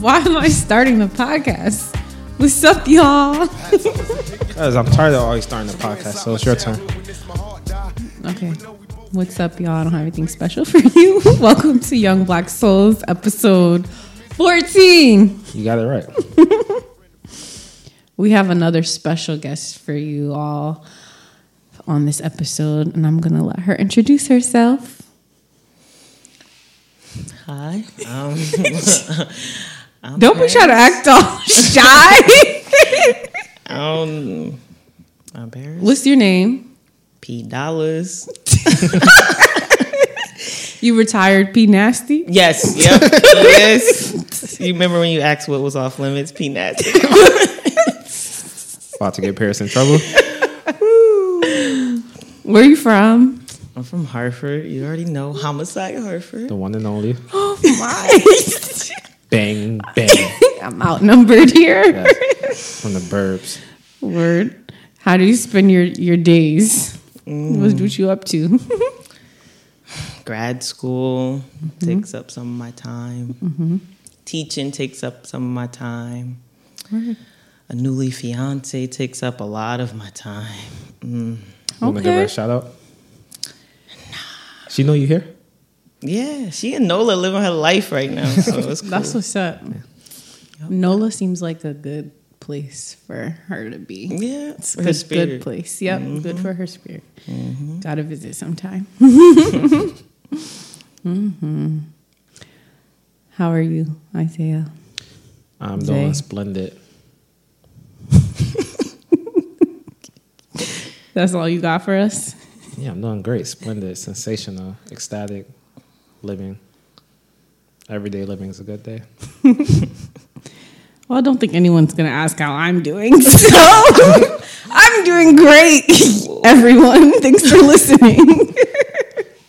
Why am I starting the podcast? What's up, y'all? Because I'm tired of always starting the podcast, so it's your turn. Okay. What's up, y'all? I don't have anything special for you. Welcome to Young Black Souls, episode 14. You got it right. We have another special guest for you all on this episode, and I'm going to let her introduce herself. Hi. Um, I'm Don't be Grace. trying to act all shy. Um, I'm Paris. What's your name? P Dollars. You retired P Nasty? Yes. Yep. yes. You remember when you asked what was off limits? P Nasty. About to get Paris in trouble. Where are you from? I'm from Hartford. You already know Homicide Hartford. The one and only. Oh my. Bang, bang. I'm outnumbered here. Yes. From the burbs. Word. How do you spend your, your days? What's what mm. you up to? Grad school mm-hmm. takes up some of my time. Mm-hmm. Teaching takes up some of my time. A newly fiance takes up a lot of my time. Mm. Want to give her Okay. a shout out? Nah. She know you here? Yeah, she and Nola living her life right now. So it's cool. That's what's up. NOLA seems like a good place for her to be. yeah, It's a good, good place. Yep, good for her spirit. Gotta visit sometime. hmm How are you, Isaiah? I'm Zay. doing splendid. That's all you got for us? Yeah, I'm doing great. Splendid, sensational, ecstatic living. Everyday living is a good day. Well, I don't think anyone's gonna ask how I'm doing. So I'm doing great. Everyone, thanks for listening.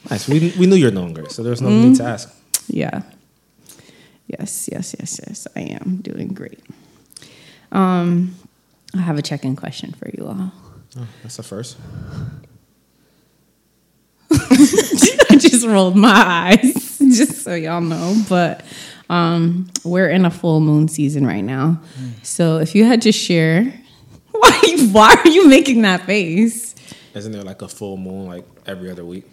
Nice. We, we knew you're doing great, so there's no need to ask. yeah. Yes, yes, yes, yes. I am doing great. Um, I have a check-in question for you all. Oh, that's the first. Just rolled my eyes, just so y'all know. But um, we're in a full moon season right now. So if you had to share, why why are you making that face? Isn't there like a full moon like every other week?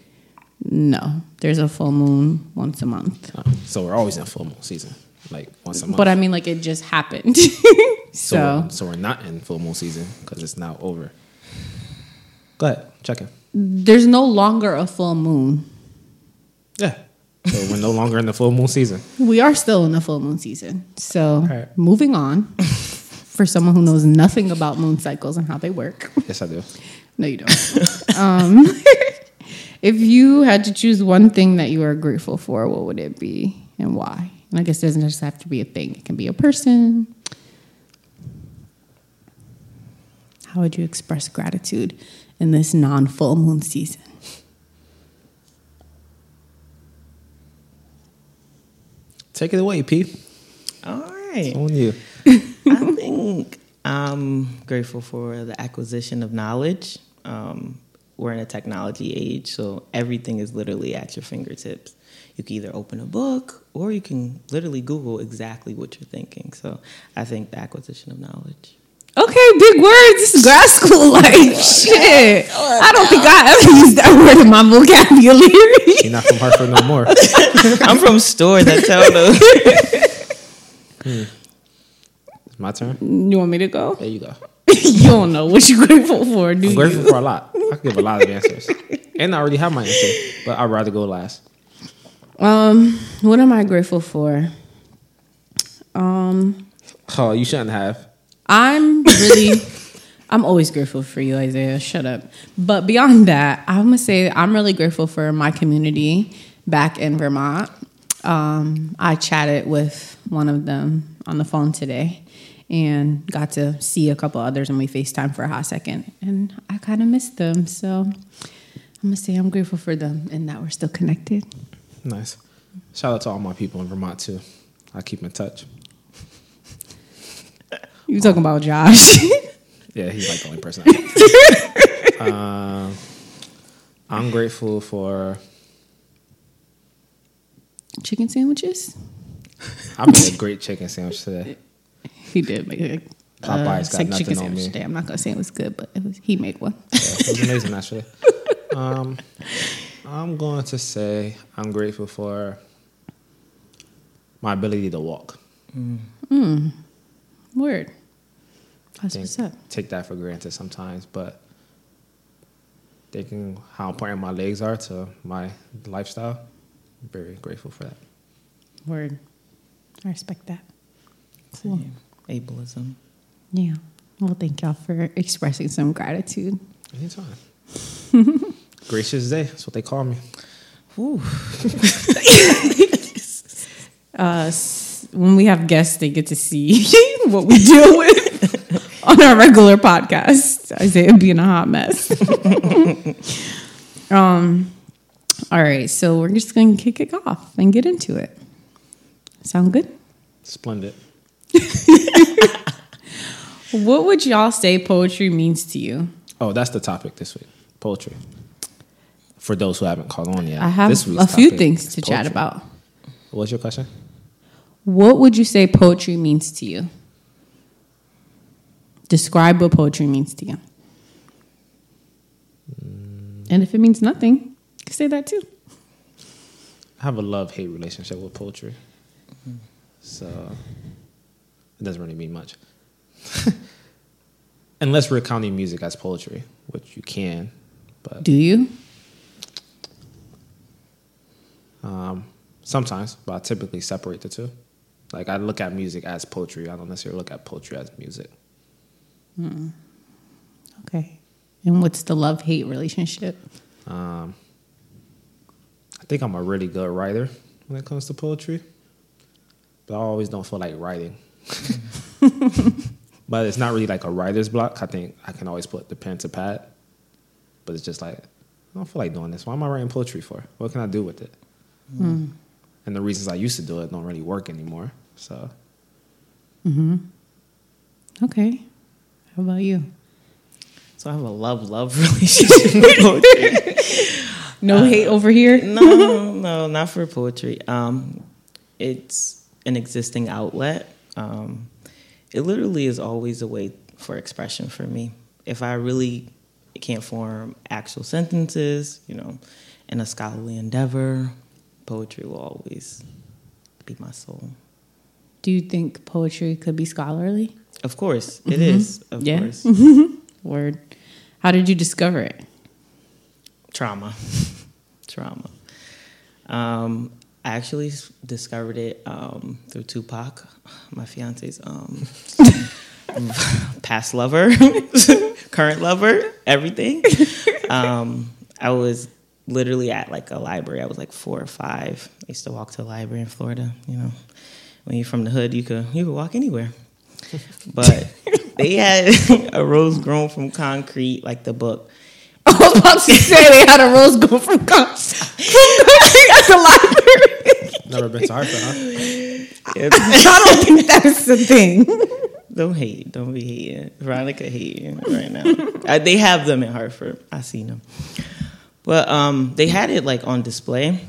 No, there's a full moon once a month. Oh, so we're always in full moon season, like once a month. But I mean, like it just happened. so, so so we're not in full moon season because it's now over. Go ahead, check in. there's no longer a full moon. Yeah. So we're no longer in the full moon season. We are still in the full moon season. So Right. moving on. For someone who knows nothing about moon cycles and how they work. Yes, I do. No, you don't. um, if you had to choose one thing that you are grateful for, what would it be and why? And I guess it doesn't just have to be a thing, it can be a person. How would you express gratitude in this non full moon season? Take it away, P. All right. On you. I think I'm grateful for the acquisition of knowledge. Um, we're in a technology age, so everything is literally at your fingertips. You can either open a book or you can literally Google exactly what you're thinking. So I think the acquisition of knowledge. Okay, big words. This is grad school. Like, shit. I don't think I ever used that word in my vocabulary. You're not from Hartford no more. I'm from store that tell them. It's my turn. you want me to go? There you go. you don't know what you're grateful for, do I'm you? grateful for a lot. I could give a lot of answers. And I already have my answer, but I'd rather go last. Um, what am I grateful for? Um, Oh, you shouldn't have. I'm really, I'm always grateful for you, Isaiah. Shut up. But beyond that, I'm gonna say I'm really grateful for my community back in Vermont. Um, I chatted with one of them on the phone today and got to see a couple others, and we FaceTime for a hot second, and I kind of missed them. So I'm gonna say I'm grateful for them and that we're still connected. Nice. Shout out to all my people in Vermont too. I keep in touch. You talking about Josh? Yeah, he's like the only person. I know. um, I'm grateful for Chicken sandwiches? I made a great chicken sandwich today. He did make a Popeyes got steak nothing chicken on sandwich me. today. I'm not gonna say it was good, but it was. He made one. Yeah, it was amazing actually. Um, I'm going to say I'm grateful for my ability to walk. Word. That's think, what's up. take that for granted sometimes, but thinking how important my legs are to my lifestyle, I'm very grateful for that. Word. I respect that. Cool. Same. Ableism. Yeah. Well, thank y'all for expressing some gratitude. Anytime. Gracious day, that's what they call me. Whew. Uh, when we have guests, they get to see what we deal with on our regular podcast. Isaiah being a hot mess. um, all right, so we're just going to kick it off and get into it. Sound good? Splendid. What would y'all say poetry means to you? Oh, that's the topic this week. Poetry. For those who haven't called on yet. I have a few things to chat about. What's your question? What would you say poetry means to you? Describe what poetry means to you. And if it means nothing, you can say that too. I have a love hate relationship with poetry. So it doesn't really mean much. Unless we're counting music as poetry, which you can. But Do you? um, sometimes, but I typically separate the two. Like I look at music as poetry. I don't necessarily look at poetry as music. Okay. And what's the love hate relationship? Um, I think I'm a really good writer when it comes to poetry, but I always don't feel like writing. but it's not really like a writer's block. I think I can always put the pen to pad, but it's just like I don't feel like doing this. Why am I writing poetry for? What can I do with it? And the reasons I used to do it don't really work anymore. So Hmm. Okay. How about you? So I have a love love relationship with poetry. No hate over here? no, no, not for poetry. Um, it's an existing outlet. Um, it literally is always a way for expression for me. If I really can't form actual sentences, you know, in a scholarly endeavor, poetry will always be my soul. Do you think poetry could be scholarly? Of course, it is. Of Yeah. course, Word. How did you discover it? trauma, trauma. Um, I actually discovered it um, through Tupac, my fiance's um, past lover, current lover, everything. Um, I was literally at like a library. I was like four or five. I used to walk to the library in Florida. You know, when you're from the hood, you could you could walk anywhere. But they had a rose grown from concrete, like the book. I was about to say they had a rose grown from concrete at the library. never been to Hartford, huh? I don't think that's the thing. Don't hate. Don't be hating. Veronica hating right now. Uh, they have them in Hartford. I seen them. But um, they had it like on display.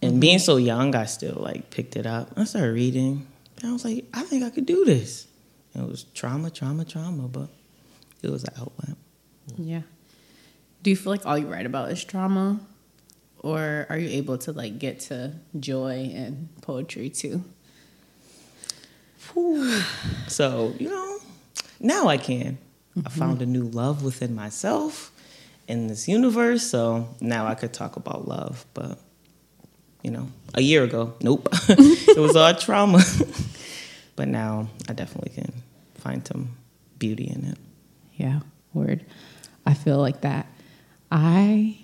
And being so young, I still like picked it up. I started reading. And I was like, I think I could do this. And it was trauma, trauma, trauma, but it was an outlet. Yeah. Do you feel like all you write about is trauma? Or are you able to like get to joy and poetry too? So, you know, now I can. I mm-hmm. found a new love within myself in this universe. So now I could talk about love. But, you know, a year ago, nope. it was all trauma. but now I definitely can find some beauty in it. Yeah, word. I feel like that. I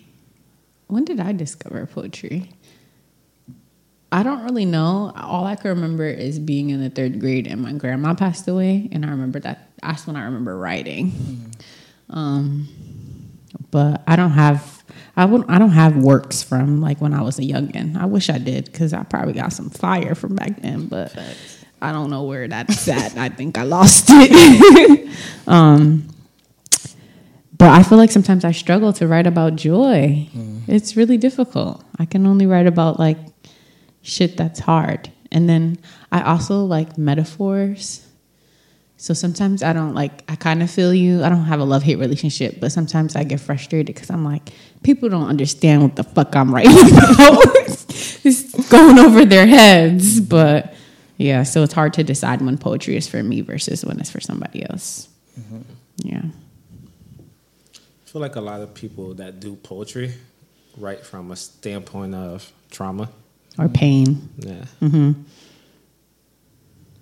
when did I discover poetry? I don't really know. All I can remember is being in the third grade and my grandma passed away, and I remember that. That's when I remember writing. Um, but I don't have. I would. I don't have works from like when I was a youngin. I wish I did because I probably got some fire from back then, but I don't know where that's at. I think I lost it. um, but I feel like sometimes I struggle to write about joy. It's really difficult. I can only write about like shit that's hard. And then I also like metaphors. So sometimes I don't like, I kind of feel you. I don't have a love hate relationship, but sometimes I get frustrated because I'm like, people don't understand what the fuck I'm writing it's going over their heads. But yeah, so it's hard to decide when poetry is for me versus when it's for somebody else. Yeah. I feel like a lot of people that do poetry write from a standpoint of trauma. Or pain. Yeah. Mm-hmm.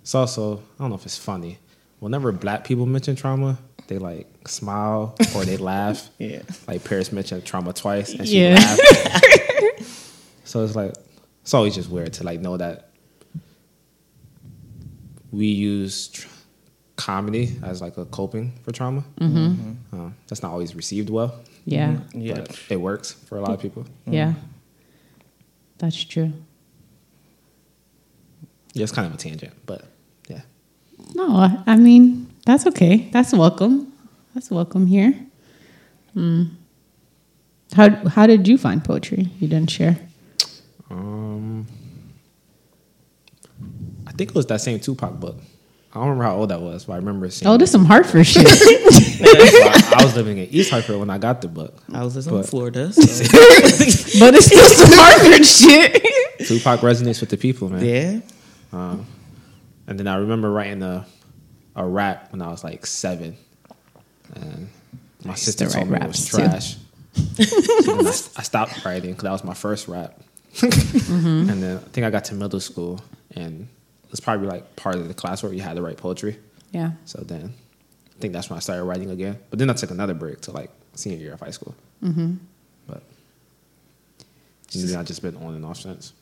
It's also I don't know if it's funny. Whenever black people mention trauma, they like smile or they laugh. Yeah. Like Paris mentioned trauma twice and she Yeah. laughed. so it's like it's always just weird to like know that we use tr- comedy as like a coping for trauma. Mm-hmm. Uh, that's not always received well, Yeah. Yeah. but it works for a lot of people. Yeah. That's true. Yeah, it's kind of a tangent, but yeah. No, I- I mean, that's okay. That's welcome. That's welcome here. Mm. How how did you find poetry? You didn't share. Um, I think it was that same Tupac book. I don't remember how old that was, but I remember seeing. Oh, it. this some Hartford shit. I I was living in East Hartford when I got the book. I was in But- Florida. So. but it's still some Hartford shit. Tupac resonates with the people, man. yeah. Um, and then I remember writing a a rap when I was like seven, and my sister to told me it was trash. So I, I stopped writing because that was my first rap. Mm-hmm. And then I think I got to middle school, and it was probably like part of the class where you had to write poetry. Yeah. So then I think that's when I started writing again. But then I took another break to like senior year of high school. Mm-hmm. But and then I've just been on and off since.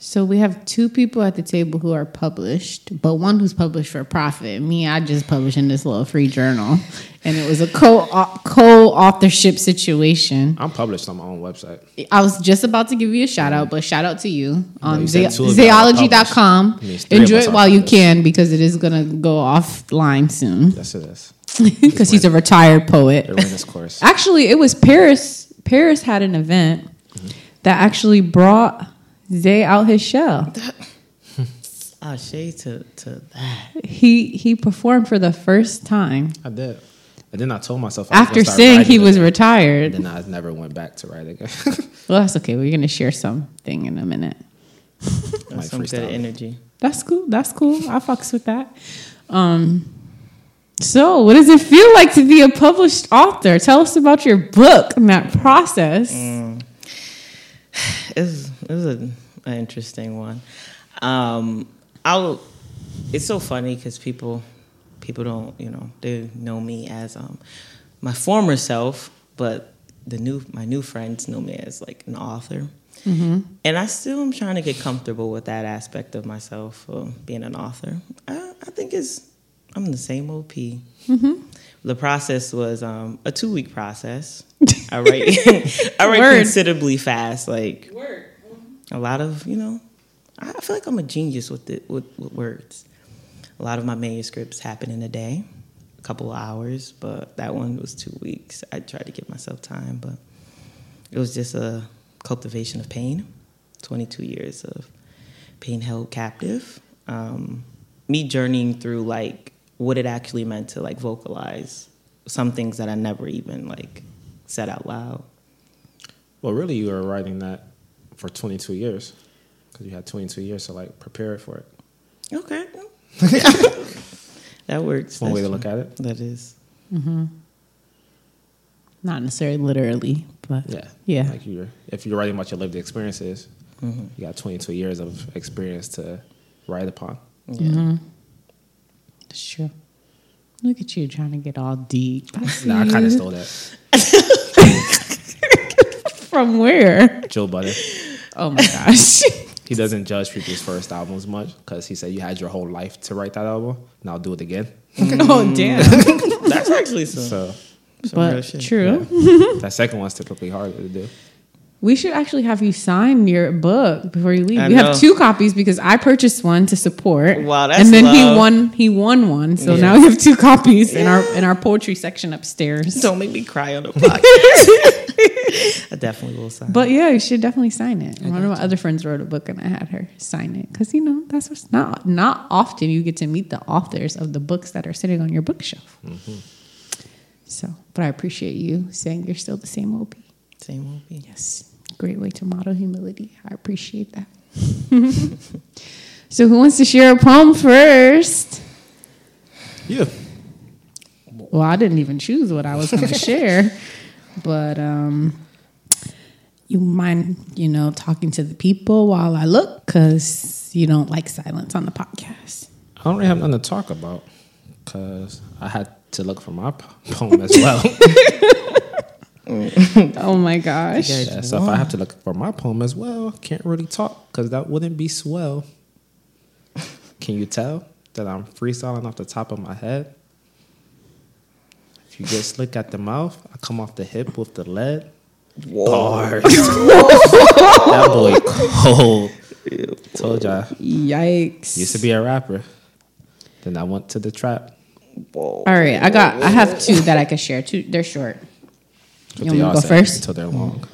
So we have two people at the table who are published, but one who's published for profit. Me, I just published in this little free journal, and it was a co uh, co authorship situation. I'm published on my own website. I was just about to give you a shout out, mm. but shout out to you on you said ze- two of y'all are zeology.com. published. Means three of Enjoy it while you can because it is going to go offline soon Yes, it is. because he's a retired poet. They this course. Actually, it was Paris. Paris had an event mm-hmm. that actually brought Zay out his shell. Ah, shade to, to that. He he performed for the first time I did. And then I told myself I was after gonna start saying he was again. retired. And then I never went back to write again. Well, that's okay. We're gonna share something in a minute. That's some good freestyle. energy. That's cool. That's cool. I fucks with that. Um, so, what does it feel like to be a published author? Tell us about your book and that process. It's, it was a, an interesting one. Um, I'll. It's so funny because people, people don't, you know, they know me as um, my former self, but the new, my new friends know me as like an author, and I still am trying to get comfortable with that aspect of myself, uh, being an author. I, I think it's, I'm the same OP. The process was um, a two week process. I write, I write Word. considerably fast, like a lot of you know i feel like i'm a genius with it with, with words. A lot of my manuscripts happen in a day a couple of hours but that one was two weeks. I tried to give myself time but it was just a cultivation of pain. 22 years of pain held captive. Um, me journeying through like what it actually meant to like vocalize some things that i never even like said out loud. Well, really, you were writing that for 22 years because you had 22 years to like prepare for it. Okay. that works. One way to That's look at it. That is. Mm-hmm. Not necessarily literally, but Yeah. Yeah. Like you're, if you're writing about your lived experiences, mm-hmm. you got 22 years of experience to write upon. Yeah. Mm-hmm. it's true. Look at you trying to get all deep. I Nah, I kind of stole that. From where? Joe Budden. Oh my gosh. He doesn't judge people's first albums much because he said you had your whole life to write that album. Now do it again. oh mm. damn. That's actually some, So some but shit. true. that second one's typically harder to do. We should actually have you sign your book before you leave. I we have two copies because I purchased one to support. Wow, that's and then he won. He won one, so Yeah. now we have two copies in our in our poetry section upstairs. Don't make me cry on the podcast. I definitely will sign. But yeah, you should definitely sign it. One of my other friends wrote a book, and I had her sign it because you know that's what's not not often you get to meet the authors of the books that are sitting on your bookshelf. Mm-hmm. So, but I appreciate you saying you're still the same OP. Same be. Yes, great way to model humility. I appreciate that. so, who wants to share a poem first? Yeah. Well, I didn't even choose what I was going to share, but um, you mind, you know, talking to the people while I look because you don't like silence on the podcast. I don't really have nothing to talk about because I had to look for my poem as well. Oh my gosh! Yeah, so if I have to look for my poem as well, can't really talk because that wouldn't be swell. Can you tell that I'm freestyling off the top of my head? If you get slick at the mouth, I come off the hip with the lead. Bars. that boy cold. Told y'all. Yikes! Used to be a rapper. Then I went to the trap. All right, I got. I have two that I could share. Two, they're short. You want me to go first? Until they're long.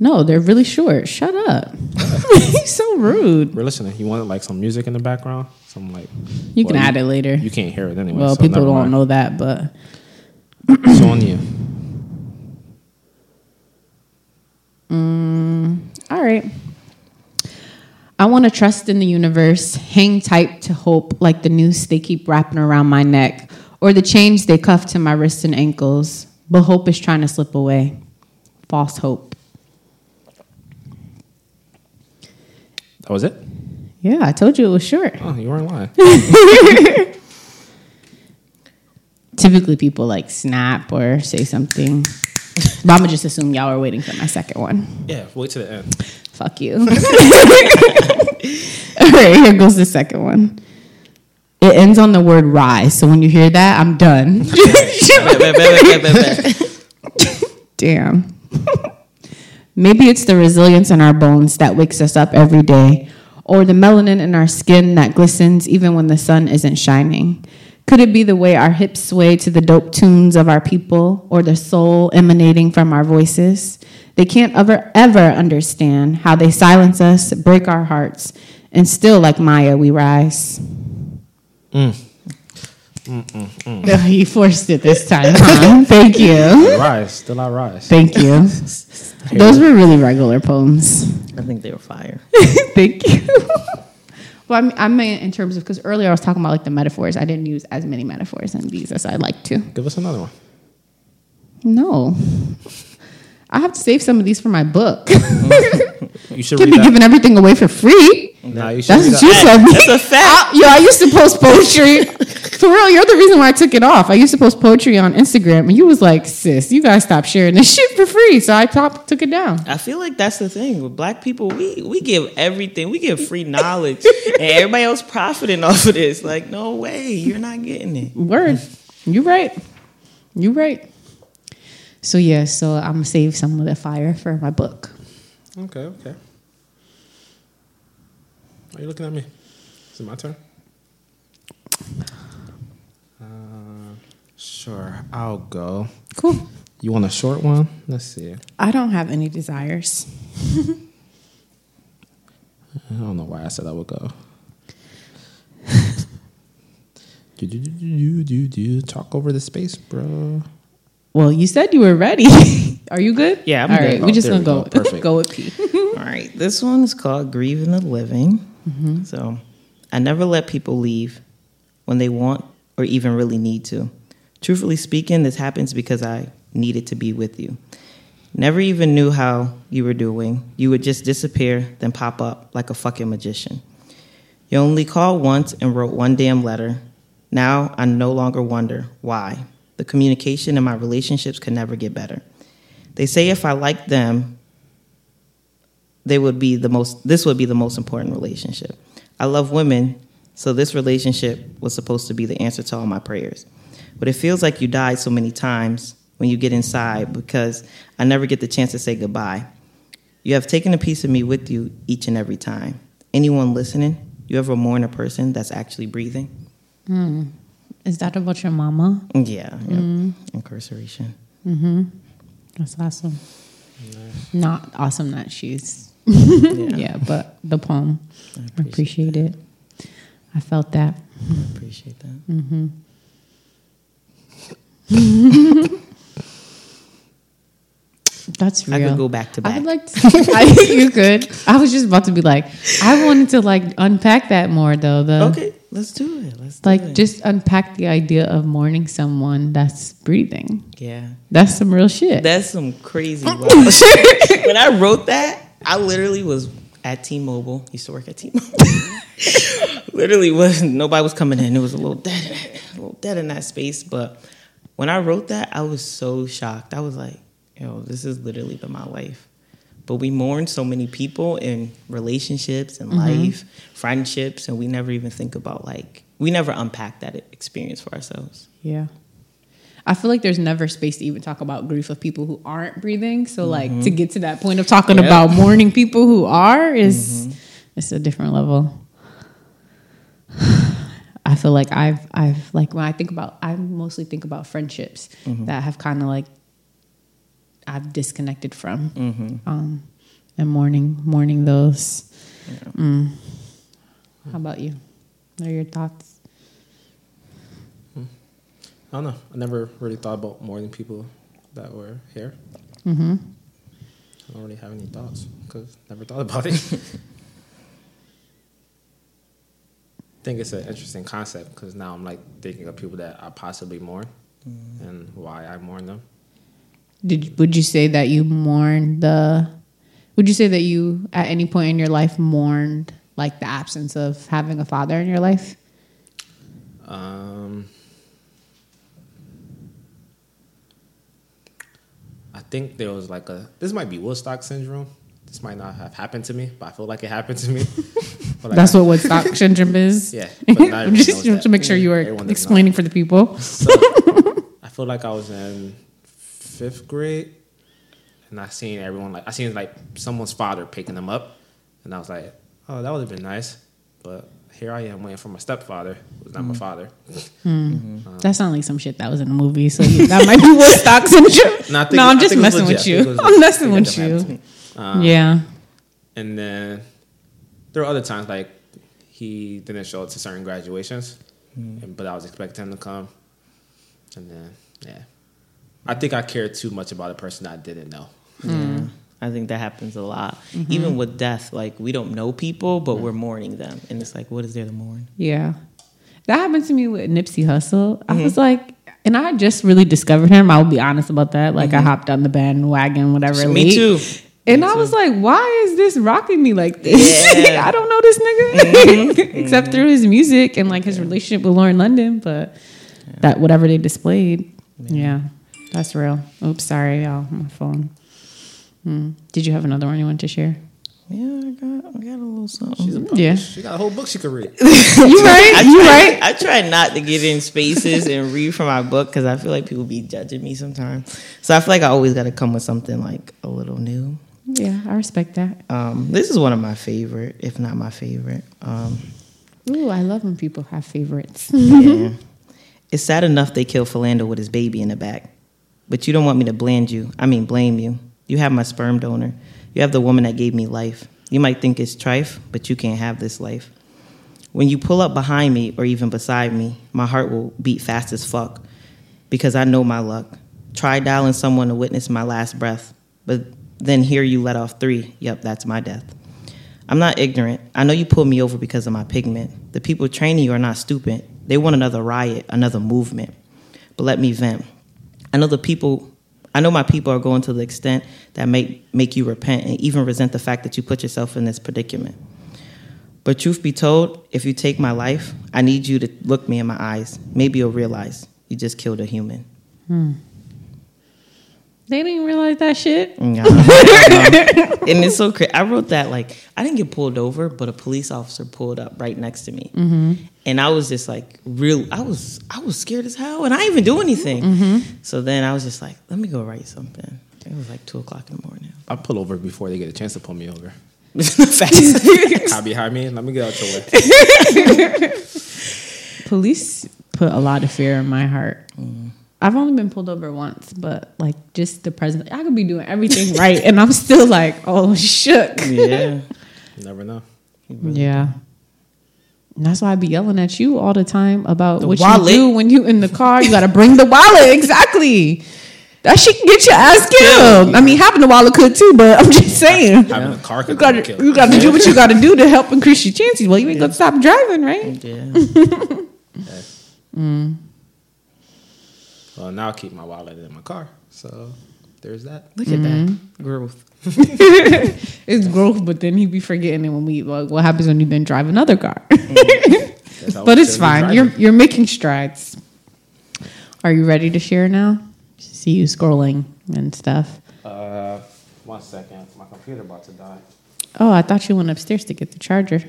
No, they're really short. Shut up! He's so rude. We're listening. You want like some music in the background? Some like You can well, add it later. You can't hear it anyway. well, so people don't mind. know that, but It's on you. Mm, all right. I want to trust in the universe, hang tight to hope like the noose they keep wrapping around my neck or the chains they cuff to my wrists and ankles. But hope is trying to slip away. False hope. That was it. Yeah, I told you it was short. Oh, you weren't lying. Typically, people like snap or say something. But I'm to just assume y'all are waiting for my second one. yeah, wait to the end. Fuck you. All right, here goes the second one. It ends on the word rise. So when you hear that, I'm done. Damn. Maybe it's the resilience in our bones that wakes us up every day, or the melanin in our skin that glistens even when the sun isn't shining. Could it be the way our hips sway to the dope tunes of our people, or the soul emanating from our voices? They can't ever, ever understand how they silence us, break our hearts, and still, like Maya, we rise. Mm. Mm, mm, oh, you forced it this time, huh? Thank you. Rise, still I rise. Thank you. Those were really regular poems. I think they were fire. Thank you. well, I mean, I meant in terms of because earlier I was talking about like the metaphors. I didn't use as many metaphors in these as I'd like to. Give us another one. No, I have to save some of these for my book. You should Can't read be that. giving everything away for free. Nah, you should That's what you said. That's a fact. I, yo, I used to post poetry. For real, you're the reason why I took it off. I used to post poetry on Instagram, and you was like, "Sis, you gotta stop sharing this shit for free." So I top, took it down. I feel like that's the thing with black people. We we give everything. We give free knowledge, and everybody else profiting off of this. Like, no way, you're not getting it. Word. You right. You right. So yeah, so I'm gonna save some of the fire for my book. Okay, okay. Are you looking at me? Is it my turn? Uh, sure, I'll go. Cool. You want a short one? Let's see. I don't have any desires. I don't know why I said I would go. do, do, do, do, do, do. Talk over the space, bro. Well, you said you were ready. Are you good? Yeah, I'm All good. right, Oh, we just gonna we go. go. Perfect. go with P. All right, this one is called Grieving the Living. Mm-hmm. So, I never let people leave when they want or even really need to. Truthfully speaking, this happens because I needed to be with you. Never even knew how you were doing. You would just disappear, then pop up like a fucking magician. You only called once and wrote one damn letter. Now I no longer wonder why. The communication in my relationships could never get better. They say if I like them, they would be the most this would be the most important relationship. I love women, so this relationship was supposed to be the answer to all my prayers. But it feels like you died so many times when you get inside because I never get the chance to say goodbye. You have taken a piece of me with you each and every time. Anyone listening, you ever mourn a person that's actually breathing? Hmm. Is that about your mama? Yeah, yep. Hmm. incarceration. Mm-hmm. That's awesome. Not awesome that she's yeah. but the poem. I appreciate, it. I felt that. I appreciate that. Mm-hmm. That's real. I could go back to I back. would like to. I, you could. I was just about to be like, I wanted to like unpack that more though. The okay, let's do it. Let's do like it. just unpack the idea of mourning someone that's breathing. yeah. That's some real shit. That's some crazy. wild when I wrote that, I literally was at T-Mobile. Used to work at T-Mobile. literally, was nobody was coming in. It was a little dead, in that, a little dead in that space. But when I wrote that, I was so shocked. I was like, "Yo, this has literally been my life." But we mourn so many people in relationships and mm-hmm. life, friendships, and we never even think about like we never unpack that experience for ourselves. Yeah. I feel like there's never space to even talk about grief of people who aren't breathing. So like to get to that point of talking Yep. about mourning people who are is it's a different level. I feel like I've I've like when I think about I mostly think about friendships that have kind of like I've disconnected from um, and mourning mourning those. Mm. How about you? What are your thoughts? I don't know. I never really thought about more than people that were here. Mm-hmm. I don't really have any thoughts because never thought about it. I think it's an interesting concept because now I'm like thinking of people that I possibly mourn and why I mourn them. Did would you say that you mourned the? Would you say that you at any point in your life mourned like the absence of having a father in your life? Um, think there was like a. This might be Woodstock syndrome. This might not have happened to me, but I feel like it happened to me. Like, That's what Woodstock syndrome is. Yeah, just to make sure you are Everyone doesn't know explaining for the people. So I feel like I was in fifth grade, and I seen everyone like I seen like someone's father picking them up, and I was like, oh, that would have been nice, but here I am waiting for my stepfather, who's not my hmm. father. Hmm. That uh, sounds like some shit that was in a movie. So that might be Woodstock syndrome. No, no, I'm just think it was messing with you. think it was I'm messing with you. happened. Um, yeah. And then there were other times like he didn't show up to certain graduations, hmm. and, but I was expecting him to come. And then yeah, I think I cared too much about a person I didn't know. Yeah. I think that happens a lot. Mm-hmm. Even with death, like we don't know people, but we're mourning them. And it's like, what is there to mourn? Yeah. That happened to me with Nipsey Hussle. I mm-hmm. was like, and I just really discovered him. I'll be honest about that. Like I mm-hmm. hopped on the bandwagon, whatever. Me too. And Me I was like, why is this rocking me like this? Yeah. I don't know this nigga mm-hmm. except through his music and like his relationship with Lauren London, but that whatever they displayed. Yeah. That's real. Oops, sorry, y'all. My phone. Hmm. Did you have another one you wanted to share? Yeah, I got, I got a little something. She's a Yeah. She got a whole book she could read. You right? I You try, right? I try not to get in spaces and read from my book because I feel like people be judging me sometimes. So I feel like I always got to come with something like a little new. Yeah, I respect that. Um, this is one of my favorite, if not my favorite. Um, Ooh, I love when people have favorites. yeah. It's sad enough they killed Philando with his baby in the back. But you don't want me to blame you. I mean, blame you. You have my sperm donor. You have the woman that gave me life. You might think it's trife, but you can't have this life. When you pull up behind me or even beside me, my heart will beat fast as fuck because I know my luck. Try dialing someone to witness my last breath, but then hear you let off three. Yep, that's my death. I'm not ignorant. I know you pulled me over because of my pigment. The people training you are not stupid. They want another riot, another movement. But let me vent. I know the people I know my people are going to the extent that make make you repent and even resent the fact that you put yourself in this predicament. But truth be told, if you take my life, I need you to look me in my eyes. Maybe you'll realize you just killed a human. Hmm. They didn't realize that shit. Yeah. and it's so crazy. I wrote that like I didn't get pulled over, but a police officer pulled up right next to me, mm-hmm. and I was just like, real. I was I was scared as hell, and I didn't even do anything. Mm-hmm. So then I was just like, let me go write something. It was like two o'clock in the morning. I was I'll pull over before they get a chance to pull me over. Facts. Cop behind me. Let me get out your way. Police put a lot of fear in my heart. Mm-hmm. I've only been pulled over once, but like just the present, I could be doing everything right, and I'm still like, oh, shook. yeah. Never know. Yeah. And that's why I be yelling at you all the time about The what wallet. you do when you in the car. You gotta bring the wallet. Exactly. That shit can get your ass killed. I mean, having the wallet could too, but I'm just saying. Having a car You could gotta, kill. you gotta do what you gotta do to help increase your chances. Well, you ain't gonna stop driving, right? Yeah. Well, now I keep my wallet in my car. So there's that. Look at that growth. It's growth, but then he be forgetting it when we. Like, what happens when you then drive another car? That's but it's fine. You're you're making strides. Are you ready to share now? See you scrolling and stuff. Uh, one second. My computer about to die. Oh, I thought you went upstairs to get the charger.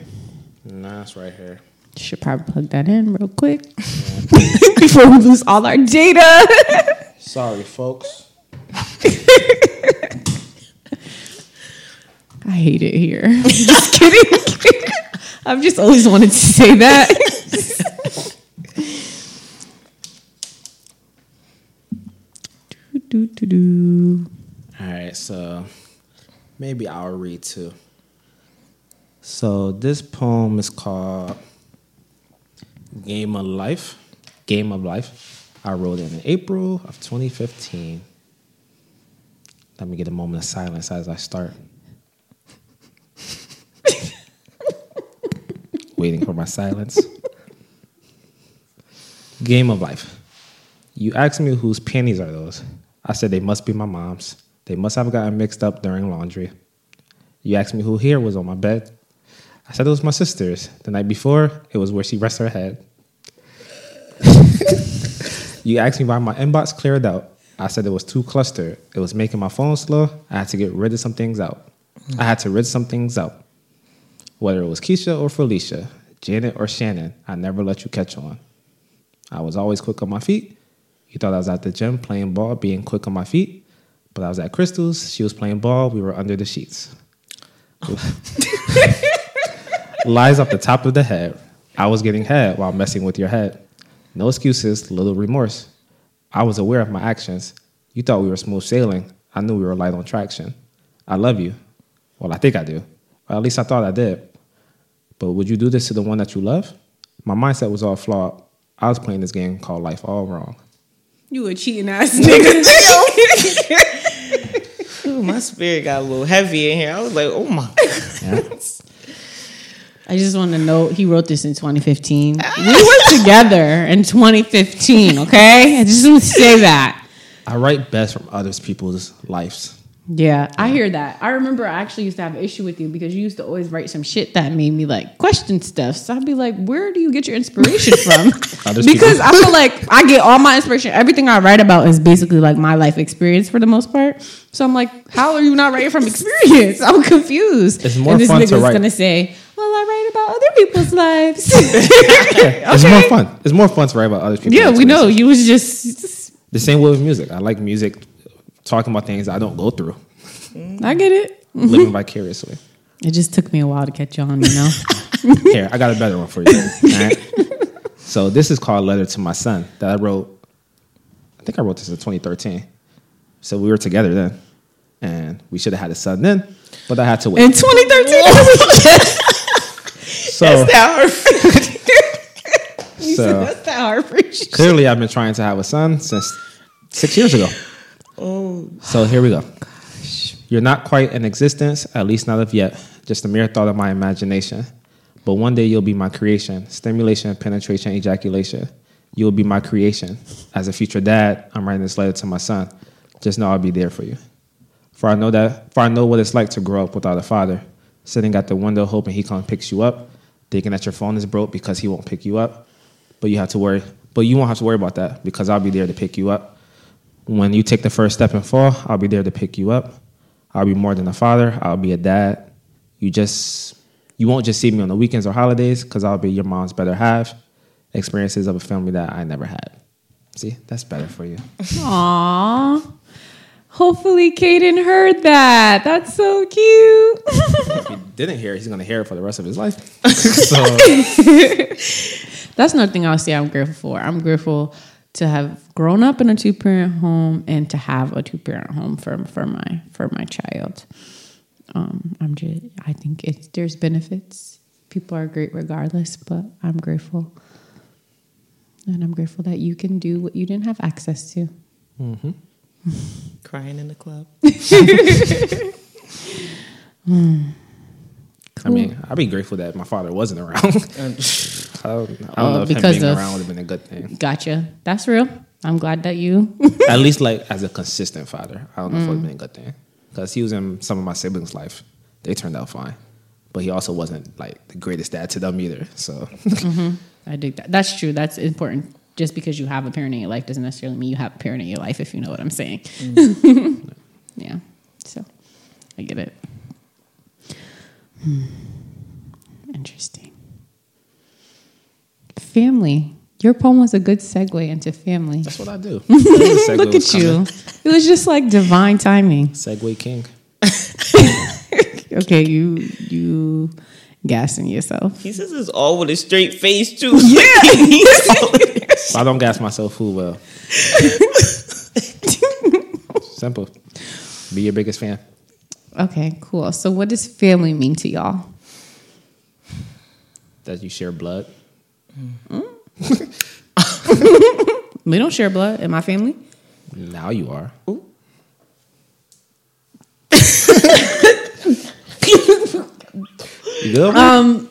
Nah, it's right here. Should probably plug that in real quick before we lose all our data. Sorry, folks. I hate it here. just kidding. I've just always wanted to say that. do, do, do, do. All right, so maybe I'll read too. So this poem is called Game of Life. Game of Life. I wrote it in April of 2015. Let me get a moment of silence as I start. Waiting for my silence. Game of Life. You asked me whose panties are those. I said they must be my mom's. They must have gotten mixed up during laundry. You asked me who here was on my bed. I said it was my sister's. The night before, it was where she rests her head. you asked me why my inbox cleared out. I said it was too clustered. It was making my phone slow. I had to get rid of some things out. I had to rid some things out. Whether it was Keisha or Felicia, Janet or Shannon, I never let you catch on. I was always quick on my feet. You thought I was at the gym playing ball, being quick on my feet. But I was at Crystal's. She was playing ball. We were under the sheets. Lies off the top of the head. I was getting head while messing with your head. No excuses, little remorse. I was aware of my actions. You thought we were smooth sailing. I knew we were light on traction. I love you. Well, I think I do. Or at least I thought I did. But would you do this to the one that you love? My mindset was all flawed. I was playing this game called life all wrong. You a cheating ass nigga. Ooh, my spirit got a little heavy in here. I was like, oh my god. I just want to note he wrote this in 2015. Ah. We were together in 2015, okay? I just want to say that. I write best from other people's lives. Yeah, I hear that. I remember I actually used to have an issue with you because you used to always write some shit that made me like question stuff. So I'd be like, where do you get your inspiration from? Because people. I feel like I get all my inspiration. Everything I write about is basically like my life experience for the most part. So I'm like, how are you not writing from experience? I'm confused. It's more and this fun to write. gonna say, well, I write about other people's lives. It's more fun. It's more fun to write about other people's yeah, we know. You was just, The same way with music. I like music, talking about things I don't go through, I get it. living vicariously. It just took me a while to catch on, you know? Here, I got a better one for you. all right? So this is called "Letter to My Son" that I wrote. I think I wrote this in 2013. So we were together then, and we should have had a son then, but I had to wait. In 2013. So That's that so That's that hard for you. clearly, I've been trying to have a son since six years ago. Oh, So here we go. You're not quite in existence, at least not of yet, just a mere thought of my imagination. But one day you'll be my creation, stimulation, penetration, ejaculation. You'll be my creation. As a future dad, I'm writing this letter to my son. Just know I'll be there for you. For I know that for I know what it's like to grow up without a father, sitting at the window hoping he comes and picks you up, thinking that your phone is broke because he won't pick you up. But you have to worry. But you won't have to worry about that because I'll be there to pick you up. When you take the first step and fall, I'll be there to pick you up. I'll be more than a father. I'll be a dad. You just you won't just see me on the weekends or holidays because I'll be your mom's better half. Experiences of a family that I never had. See, that's better for you. Aww. Hopefully, Caden heard that. That's so cute. if he didn't hear it, he's gonna hear it for the rest of his life. so That's another thing I'll say I'm grateful for. I'm grateful to have grown up in a two parent home and to have a two parent home for for my for my child. Um, I'm just I think it's there's benefits. People are great regardless, but I'm grateful. And I'm grateful that you can do what you didn't have access to. Crying in the club. I mean, I'd be grateful that my father wasn't around. Um, I don't, I uh, don't Oh, know if him because being of- around would have been a good thing. Gotcha. That's real. I'm glad that you. At least like as a consistent father. I don't know if it would have been a good thing. Because he was in some of my siblings' life. They turned out fine. But he also wasn't like the greatest dad to them either. So mm-hmm. I dig that. That's true. That's important. Just because you have a parent in your life doesn't necessarily mean you have a parent in your life, if you know what I'm saying. yeah. So I get it. Hmm. Interesting. Family. Your poem was a good segue into family. that's what I do. Look at you. It was just like divine timing. Segue King. Okay, you you gassing yourself. He says this all with a straight face too. So I don't gas myself who well. Simple. Be your biggest fan. Okay, cool. So what does family mean to y'all? That you share blood. Mm. We don't share blood in my family. Now you are. you good? Um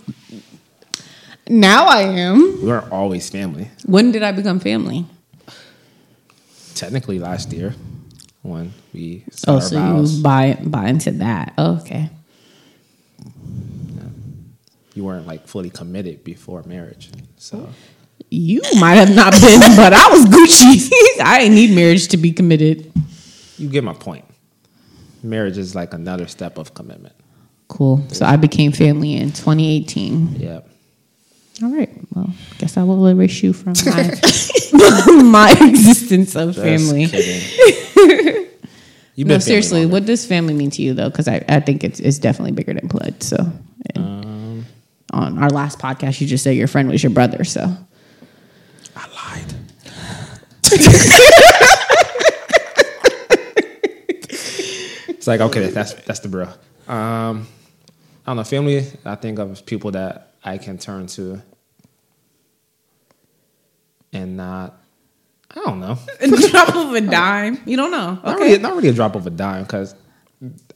now I am. we are always family. When did I become family? Technically, last year when we Oh, started so vows, you buy buy into that. Oh, okay. you weren't like fully committed before marriage. So You might have not been, but I was Gucci. I didn't need marriage to be committed. you get my point. Marriage is like another step of commitment. Cool. So I became family in 2018. Yeah. All right. Well, guess I will erase you from my my existence of Just family. You've No, been family seriously, longer. what does family mean to you though? Because I, I think it's it's definitely bigger than blood. So, and Um, on our last podcast, you just said your friend was your brother. So, I lied. it's like okay, that's that's the bro. Um, I don't know. Family. I think of people that I can turn to, and not. I don't know. A drop of a dime. You don't know. Not really, not really a drop of a dime because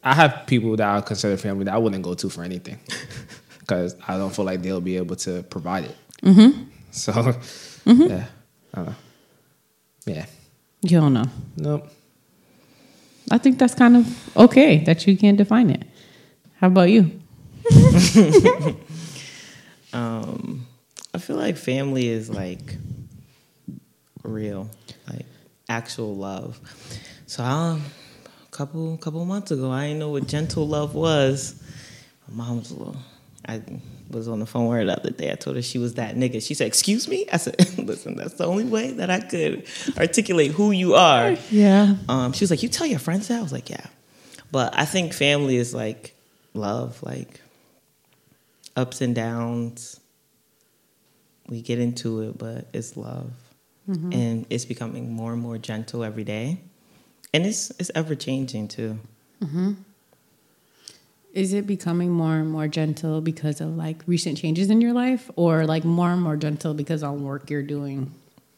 I have people that I consider family that I wouldn't go to for anything because I don't feel like they'll be able to provide it. Mm-hmm. So, yeah, I don't know. Yeah, You don't know. nope. I think that's kind of okay that you can't define it. How about you? Um, I feel like family is like real, like actual love. So um, a couple couple months ago, I didn't know what gentle love was. My mom was a little. I was on the phone with her the other day. I told her she was that nigga. She said, "Excuse me." I said, "Listen, that's the only way that I could articulate who you are." Yeah. Um, she was like, "You tell your friends that?" I was like, "Yeah," but I think family is like love, like ups and downs. We get into it, but it's love, mm-hmm. and it's becoming more and more gentle every day, and it's it's ever changing too. Mm-hmm. Is it becoming more and more gentle because of like recent changes in your life, or like more and more gentle because of work you're doing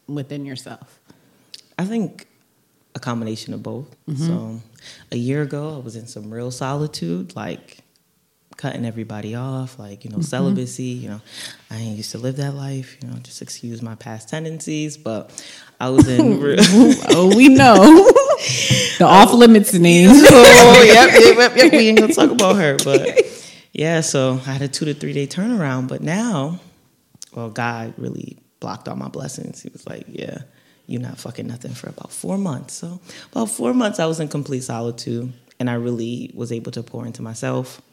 within yourself? I think a combination of both. Mm-hmm. So a year ago, I was in some real solitude, like cutting everybody off, like, you know, mm-hmm. celibacy. You know, I ain't used to live that life, you know, just excuse my past tendencies. But I was in oh, we know the oh, off limits names. oh, yep, yep, yep, yep. We ain't gonna talk about her. But yeah, so I had a two to three day turnaround. But now, well, God really blocked all my blessings. He was like, yeah, you're not fucking nothing for about four months. So about four months, I was in complete solitude. And I really was able to pour into myself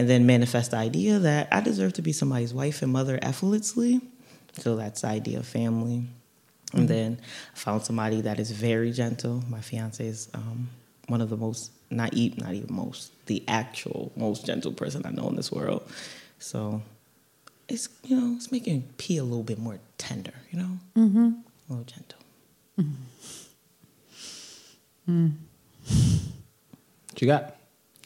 and then manifest the idea that I deserve to be somebody's wife and mother effortlessly. So that's the idea of family. And then I found somebody that is very gentle. My fiance is um, one of the most not eat not even most the actual most gentle person I know in this world. So it's you know it's making pee a little bit more tender. You know, mm-hmm. a little gentle. mm-hmm What you got?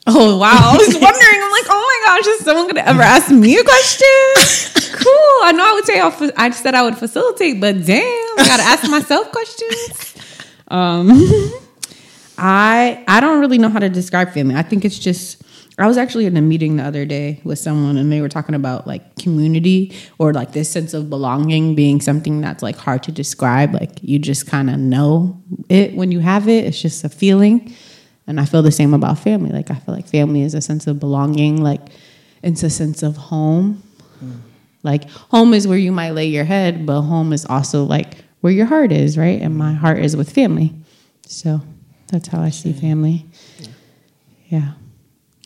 Oh wow! I was wondering. I'm like, oh my gosh, is someone gonna ever ask me a question? cool. I know I would say I'll, I said I would facilitate, but damn, I gotta ask myself questions. Um, I I don't really know how to describe family. I think it's just. I was actually in a meeting the other day with someone, and they were talking about like community or like this sense of belonging being something that's like hard to describe. Like you just kind of know it when you have it. It's just a feeling. And I feel the same about family. Like I feel like family is a sense of belonging, like it's a sense of home. Mm. Like home is where you might lay your head, but home is also like where your heart is, right? And my heart is with family. So that's how I see mm. family. Yeah.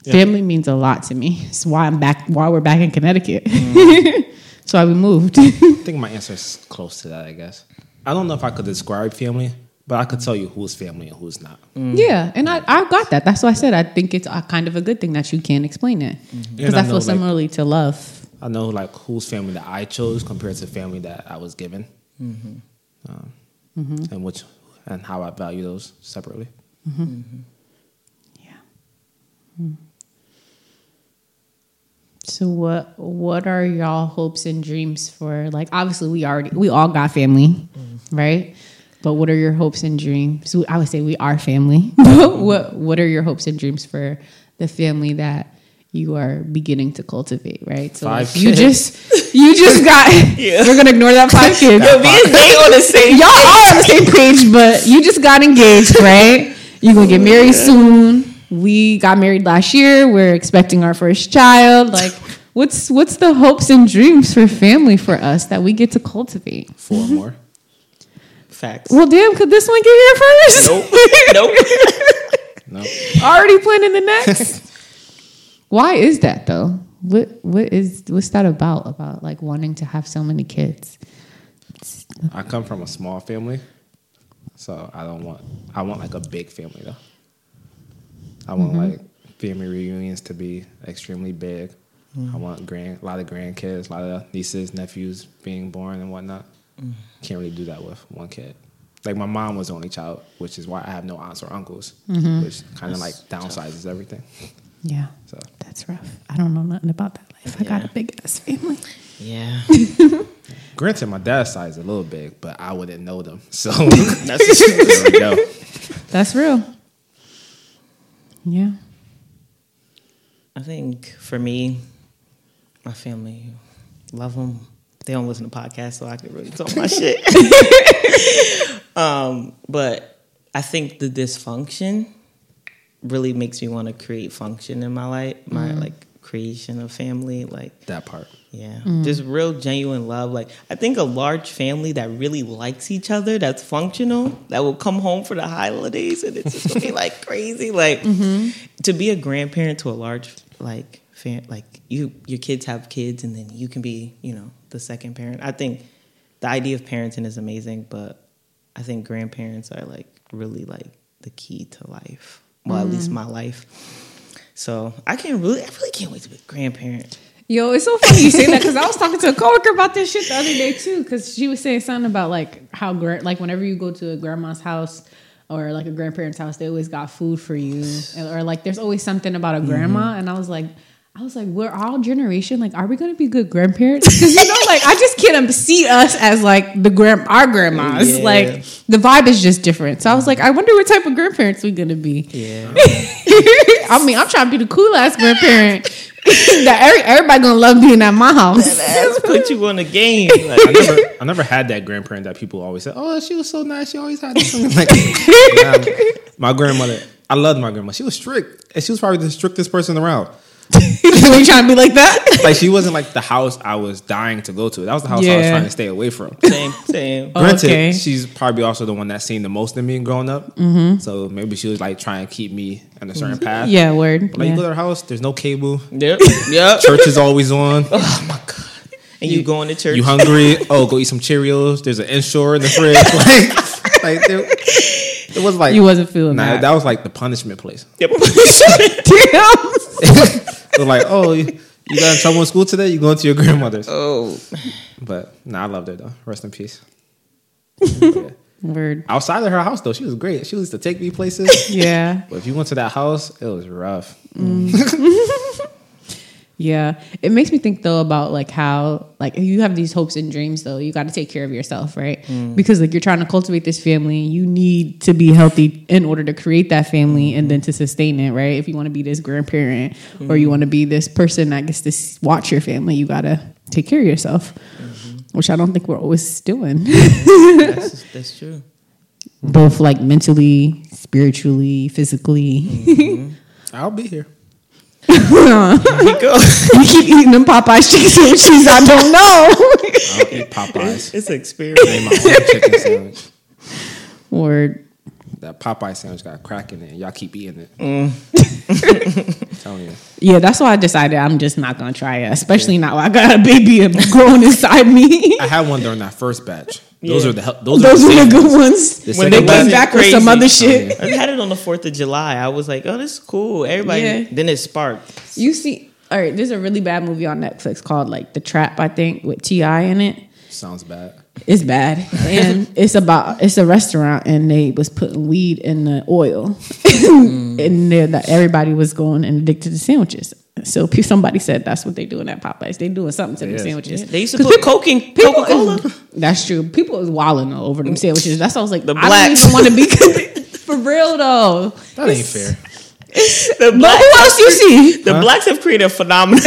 Family means a lot to me. It's why I'm back why we're back in Connecticut. Mm. so I we moved. I think my answer is close to that. I guess I don't know if I could describe family, but I could tell you who's family and who's not. Mm. Yeah, and I, I got that. That's why I said I think it's a kind of a good thing that you can't explain it mm-hmm. because And I I know, feel like- similarly to love. I know like whose family that I chose compared to family that I was given, mm-hmm. um, mm-hmm. and which and how I value those separately. Yeah. Hmm. So what what are y'all hopes and dreams for like obviously we already we all got family, right? But what are your hopes and dreams? I would say we are family. What what are your hopes and dreams for the family that you are beginning to cultivate, right? So Five like, you just you just got we're gonna ignore that five kids. Me and they on the same. Y'all are on the same page, but you just got engaged, right? You're gonna get married soon. We got married last year. We're expecting our first child. Like, what's what's the hopes and dreams for family for us that we get to cultivate? 4 more. Facts. Well, damn, could this one get here first? Nope. nope. No, Already planning the next. Why is that though? What what is what's that about? About like wanting to have so many kids? I come from a small family, so I don't want. I want like a big family though. I want mm-hmm. like family reunions to be extremely big. I mm. want grand, a lot of grandkids, a lot of nieces, nephews being born and whatnot. Can't really do that with one kid. Like my mom was the only child, which is why I have no aunts or uncles, mm-hmm. which kind of like downsizes everything. Yeah, So that's rough. I don't know nothing about that life. I got a big ass family. Yeah. granted, my dad's side is a little big, but I wouldn't know them. So That's there we go. That's real. Yeah. I think for me, my family, love them. They don't listen to podcasts, so I could really talk my shit. um, but I think the dysfunction really makes me want to create function in my life, my mm-hmm. like creation of family, like That part. yeah, mm. just real genuine love. Like I think a large family that really likes each other, that's functional, that will come home for the holidays, and it's just gonna be like crazy. Like mm-hmm. to be a grandparent to a large like fam- like you, your kids have kids, and then you can be, you know, the second parent. I think the idea of parenting is amazing, but I think grandparents are like really like the key to life. Well, at least mm-hmm. my life. So I can't really, I really can't wait to be a grandparent. Yo, it's so funny you say that because I was talking to a coworker about this shit the other day too. Because she was saying something about like how like whenever you go to a grandma's house or like a grandparent's house, they always got food for you, or like there's always something about a mm-hmm. grandma. And I was like, I was like, we're all generation. Like, are we gonna be good grandparents? Because you know, like I just can't see us as like the grand our grandmas. Yeah. Like the vibe is just different. So I was like, I wonder what type of grandparents we're gonna be. Yeah. I mean, I'm trying to be the cool ass grandparent that every, everybody gonna love being at my house. Let's put you on the game. I never, I never had that grandparent that people always said, "Oh, she was so nice. She always had this." Like, yeah, my grandmother, I loved my grandma. She was strict, and she was probably the strictest person around. you trying to be like that? Like, she wasn't like the house I was dying to go to. That was the house I was trying to stay away from. same, same. Granted, okay. she's probably also the one that seen the most of me growing up. Mm-hmm. So maybe she was like trying to keep me on a certain path. Yeah, word. But like, you go to her house, there's no cable. Yep. Yep. Church is always on. Oh my god. And you going to church? You hungry? Oh, go eat some Cheerios. There's an Ensure in the fridge. like, like there- It was like You wasn't feeling nah, that. that was like the punishment place. Damn. It was like, oh, you you got in trouble in school today? You going to your grandmother's? oh, But nah, I loved her though. Rest in peace. Yeah. Word. Outside of her house though, she was great. She used to take me places. Yeah. but if you went to that house, it was rough. Mm. Yeah. It makes me think though about like how like you have these hopes and dreams though. You got to take care of yourself, right? Mm. Because like you're trying to cultivate this family, you need to be healthy in order to create that family and then to sustain it, right? If you want to be this grandparent or you mm-hmm. want to be this person that gets to watch your family, you got to take care of yourself. Mm-hmm. Which I don't think we're always doing. that's, that's true. Both like mentally, spiritually, physically. Mm-hmm. I'll be here. Here we go. we keep eating them Popeyes chicken sandwiches. I don't know. I'll eat Popeyes. It's an experience. Made my own chicken sandwich. Word. That Popeye sandwich got crack in it. and Y'all keep eating it. Mm. I'm telling you. Yeah, that's why I decided I'm just not gonna try it, especially now I got a baby growing inside me. I had one during that first batch. Those Yeah. are the hel- those, Those are were the the good ones. The when they came batch- back with some other oh, shit. I had it on the Fourth of July. I was like, "Oh, this is cool." Everybody. Yeah. Then it sparked. You see, all right, there's a really bad movie on Netflix called like The Trap, I think, with T.I. in it. Sounds bad. It's bad, and it's about it's a restaurant, and they was putting weed in the oil, mm. and that everybody was going and addicted to sandwiches. So pe- somebody said that's what they doing at Popeyes. They doing something to them Yes. sandwiches. They used to 'Cause put people- Coke Coca Cola. that's true. People is wilding over them sandwiches. That's why I was like, The I don't even want to be for real though. That ain't fair. The But blacks, who else you see? the blacks have created a phenomenon.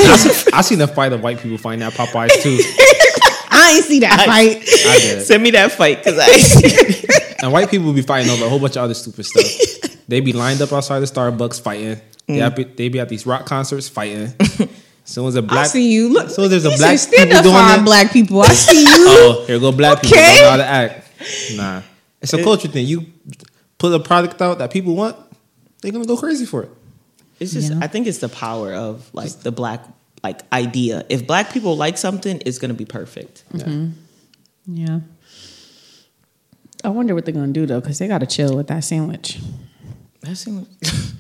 I seen the fight of white people fighting that Popeyes too. I ain't see that fight. I did. Send me that fight because I. And white people be fighting over a whole bunch of other stupid stuff. They be lined up outside the Starbucks fighting. They, Mm. be, they be at these rock concerts fighting. Soon as a I black, I see you. Look, So there's a black said, stand people up doing that? black people. I see you. oh, here go black people. Okay. Don't know how to act. Nah, it's a culture thing. You put a product out that people want, they're gonna go crazy for it. It's just. Yeah. I think it's the power of like the black like idea. If black people like something, it's gonna be perfect. Yeah. I wonder what they're gonna do though, because they gotta chill with that sandwich. That seems.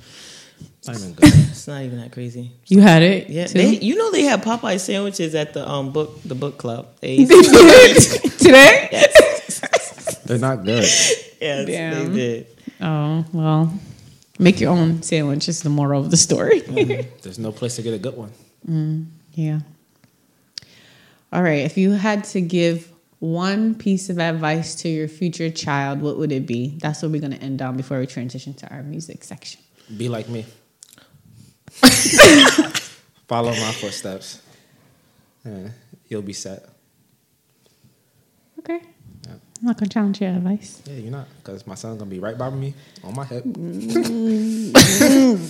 Not even it's not even that crazy. You had it. Yeah, too? they, you know they have Popeye sandwiches at the um book the book club. They, They did today. They're not good. yes, Damn. they did. Oh well, make your own sandwich. Is the moral of the story. There's no place to get a good one. yeah. All right. If you had to give one piece of advice to your future child, what would it be? That's what we're gonna end on before we transition to our music section. Be like me. Follow my footsteps. Yeah, you'll be set. Okay. Yeah. I'm not gonna challenge your advice. Yeah, you're not, because my son's gonna be right by me on my hip.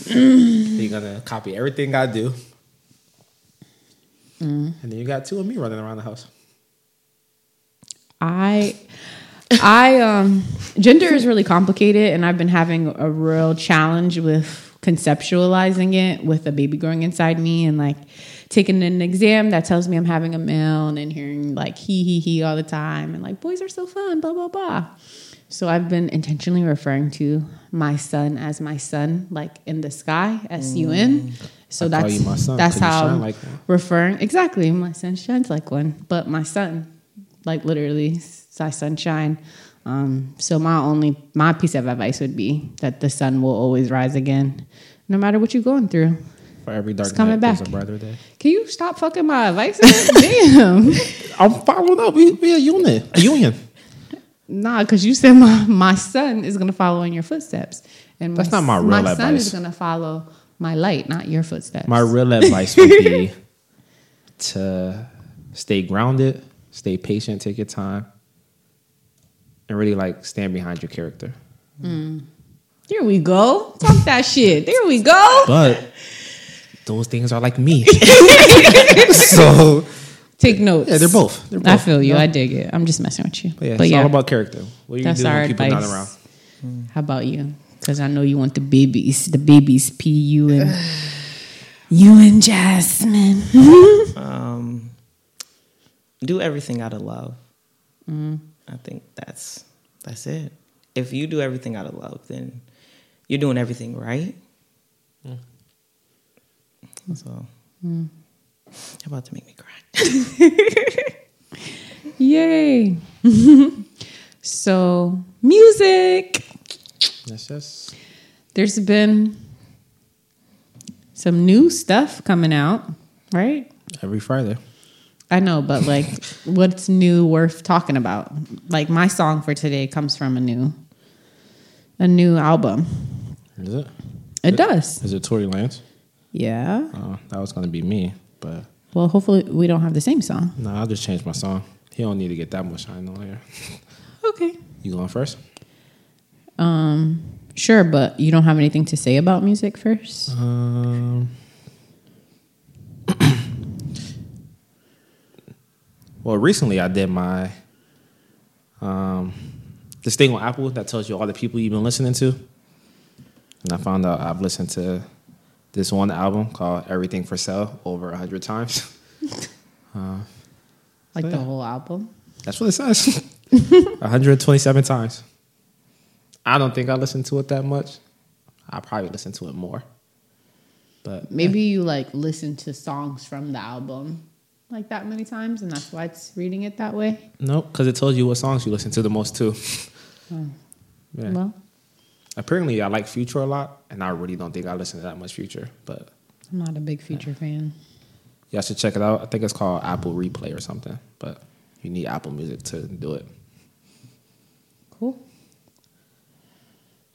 He's gonna copy everything I do, and then you got two of me running around the house. I I um gender is really complicated and I've been having a real challenge with conceptualizing it with a baby growing inside me and like taking an exam that tells me I'm having a male and then hearing like he he he all the time and like boys are so fun blah blah blah. So I've been intentionally referring to my son as my son like in the sky S U N. So I that's that's how I'm like referring exactly my son shines like one but my son like literally my sunshine um, so my only my piece of advice would be that the sun will always rise again no matter what you're going through For every dark It's coming night, there's back. a brighter day. can you stop fucking my advice damn I'm following up. We, we a unit. A union. nah because you said my, my son is gonna follow in your footsteps and That's not my real advice. my son is gonna follow my light not your footsteps My real advice would be to stay grounded, stay patient, take your time, and really like stand behind your character. here we go talk that shit there we go But those things are like me. so take notes yeah, they're both. They're both. I feel you. Yeah. I dig it. I'm just messing with you. But yeah, but it's yeah, all about character. What do you that's do our when people advice. not around? How about you? Because I know you want the babies, the babies, P you and you and Jasmine. Um, do everything out of love. I think that's that's it. if you do everything out of love, then you're doing everything right. So, Hmm. how about to make me cry? Yay. so, music. Yes, just There's been some new stuff coming out, right? every Friday. I know, but like, what's new worth talking about? Like, my song for today comes from a new, a new album. Is it? It does, Is it Tory Lanez? yeah. Oh, that was gonna be me, but Well, hopefully, we don't have the same song. no, I'll just change my song. He don't need to get that much shine on here. Okay. You going first? Um, sure, but you don't have anything to say about music first. Um. Well, recently I did my um this thing on Apple that tells you all the people you've been listening to, and I found out I've listened to this one album called "Everything for Sale" over a hundred times. Like So, the yeah. whole album. That's what it says. 127 times. I don't think I listened to it that much. I probably listened to it more. But Maybe you like listen to songs from the album like that many times, and that's why it's reading it that way. Nope, because it tells you what songs you listen to the most too. Hmm. Yeah. Well, Apparently, I like Future a lot, and I really don't think I listen to that much Future. But I'm not a big Future fan. y'all should check it out. I think it's called Apple Replay or something. But you need Apple Music to do it. Cool.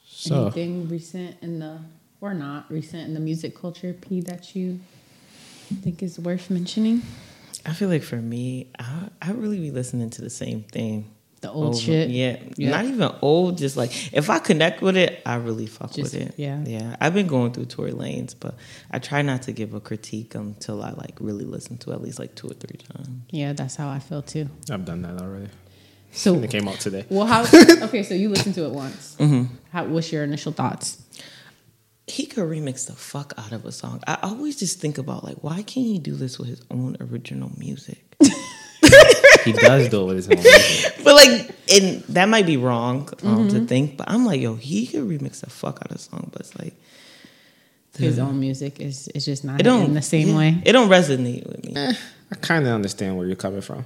So Anything recent in the or not recent in the music culture, P, that you think is worth mentioning? I feel like for me, I I really be listening to the same thing. The old shit? Yeah. Yeah. Not even old, just like if I connect with it, I really fuck Just- with it. yeah. Yeah. I've been going through Tory Lanez, but I try not to give a critique until I like really listen to it at least like two or three times. Yeah, that's how I feel too. I've done that already. So, And it came out today. well, how? Okay, so you listened to it once. Mm-hmm. How? What's your initial thoughts? He could remix the fuck out of a song. I always just think about like why can't he do this with his own original music? He does do it with his own music. but like, and that might be wrong um, to think, but I'm like, yo, he could remix the fuck out of a song, but it's like His own music is is just not it don't in the same yeah, way. It don't resonate with me. I kind of understand where you're coming from,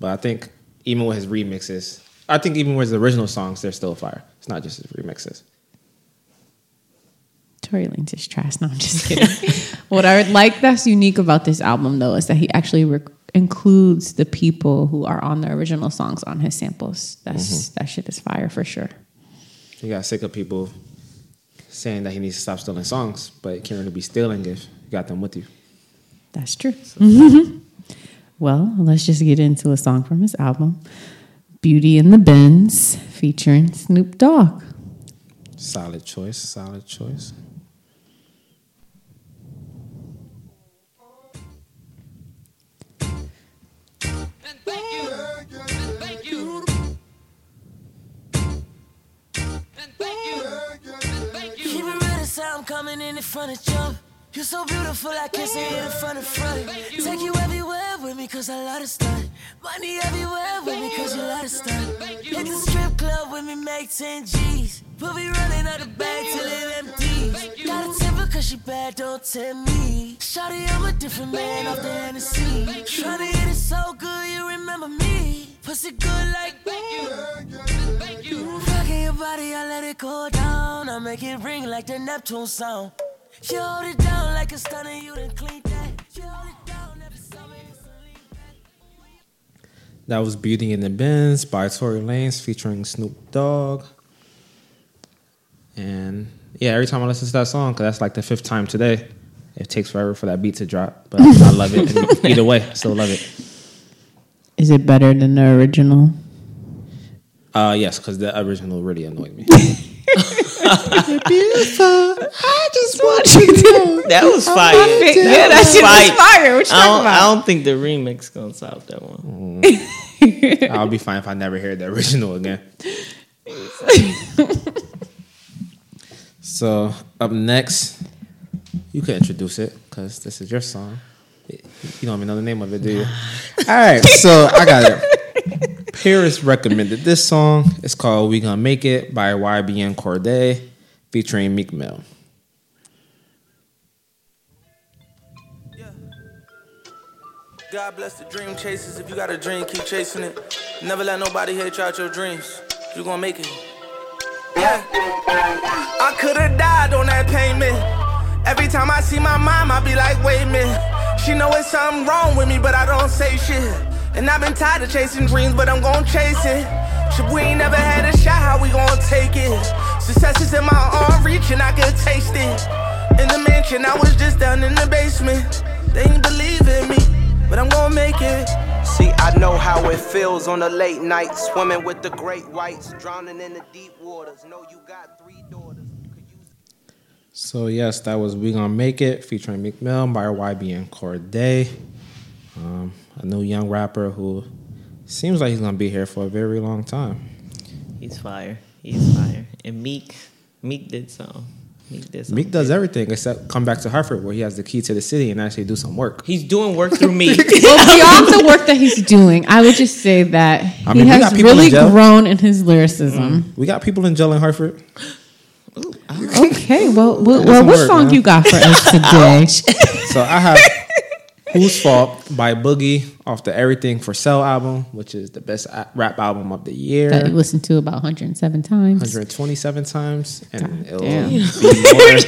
but I think even with his remixes, I think even with his original songs, they're still fire. It's not just his remixes. Tory Lanez is trash. No, I'm just kidding. what I would like that's unique about this album, though, is that he actually rec- includes the people who are on the original songs on his samples. That's mm-hmm. that shit is fire for sure. He got sick of people saying that he needs to stop stealing songs, but it can't really be stealing if you got them with you. That's true. Mm-hmm. well, let's just get into a song from his album, "Beauty in the Benz," featuring Snoop Dogg. Solid choice. Solid choice. Keep it real, I'm coming in in front of jump. You're so beautiful, I can't see it in front of front. Take you everywhere with me, cause I love to stunt. Money everywhere with me, cause you love to stunt. Hit the strip club with me, make 10 G's. We'll be running out the bag till it empties. Got a temper cause she bad, don't tempt me. Shawty, I'm a different man off the Hennessy. Tryna hit it so good, you remember me. Pussy good like Thank you. Rocking your body, I let it go down. I make it ring like the Neptune sound. You hold it down like a stunner, you done clean that. You hold it down every summer, it's a lean back. That was Beauty in the Benz by Tory Lanez featuring Snoop Dogg. And yeah, every time I listen to that song, because that's like the fifth time today, it takes forever for that beat to drop. But I love it. And either way, I still love it. Is it better than the original? Uh, yes, because the original really annoyed me. That was fire. Yeah, that shit was fire. What you I talking don't, about? I don't think the remix gonna stop that one. I'll be fine if I never hear the original again. so up next, you can introduce it because this is your song. You don't even know the name of it, do you? All right, so I got it. Harris recommended this song. It's called "We Gonna Make It" by YBN Cordae, featuring Meek Mill. God bless the dream chasers. If you got a dream, keep chasing it. Never let nobody hate you out your dreams. You gonna make it. Yeah. I could've died on that payment. Every time I see my mom, I be like, wait a minute. She know it's something wrong with me, but I don't say shit. And I've been tired of chasing dreams, but I'm gonna chase it. Shit, we ain't never had a shot, how we gonna take it? Success is in my arm reach, and I can taste it. In the mansion, I was just down in the basement. They ain't believe in me, but I'm gonna make it. See, I know how it feels on a late night, swimming with the great whites, drowning in the deep waters. Know you got three daughters. Could use- So yes, that was "We Gonna Make It" featuring Meek Mill by YBN Cordae, um, a new young rapper who seems like he's gonna be here for a very long time. He's fire. He's fire. And Meek, Meek did so. Meek did something. Meek does everything except come back to Hartford where he has the key to the city and actually do some work. He's doing work through Meek. Well, beyond the work that he's doing, I would just say that I he mean, we got has people in really grown in his lyricism. Mm. We got people in jail in Hartford. Ah. Okay, well, well, well what work, song man. you got for us today? So I have "Whose Fault" by Boogie off the Everything for Sale album, which is the best rap album of the year. that you listened to about 107 times. 127 times, and it'll damn. be more.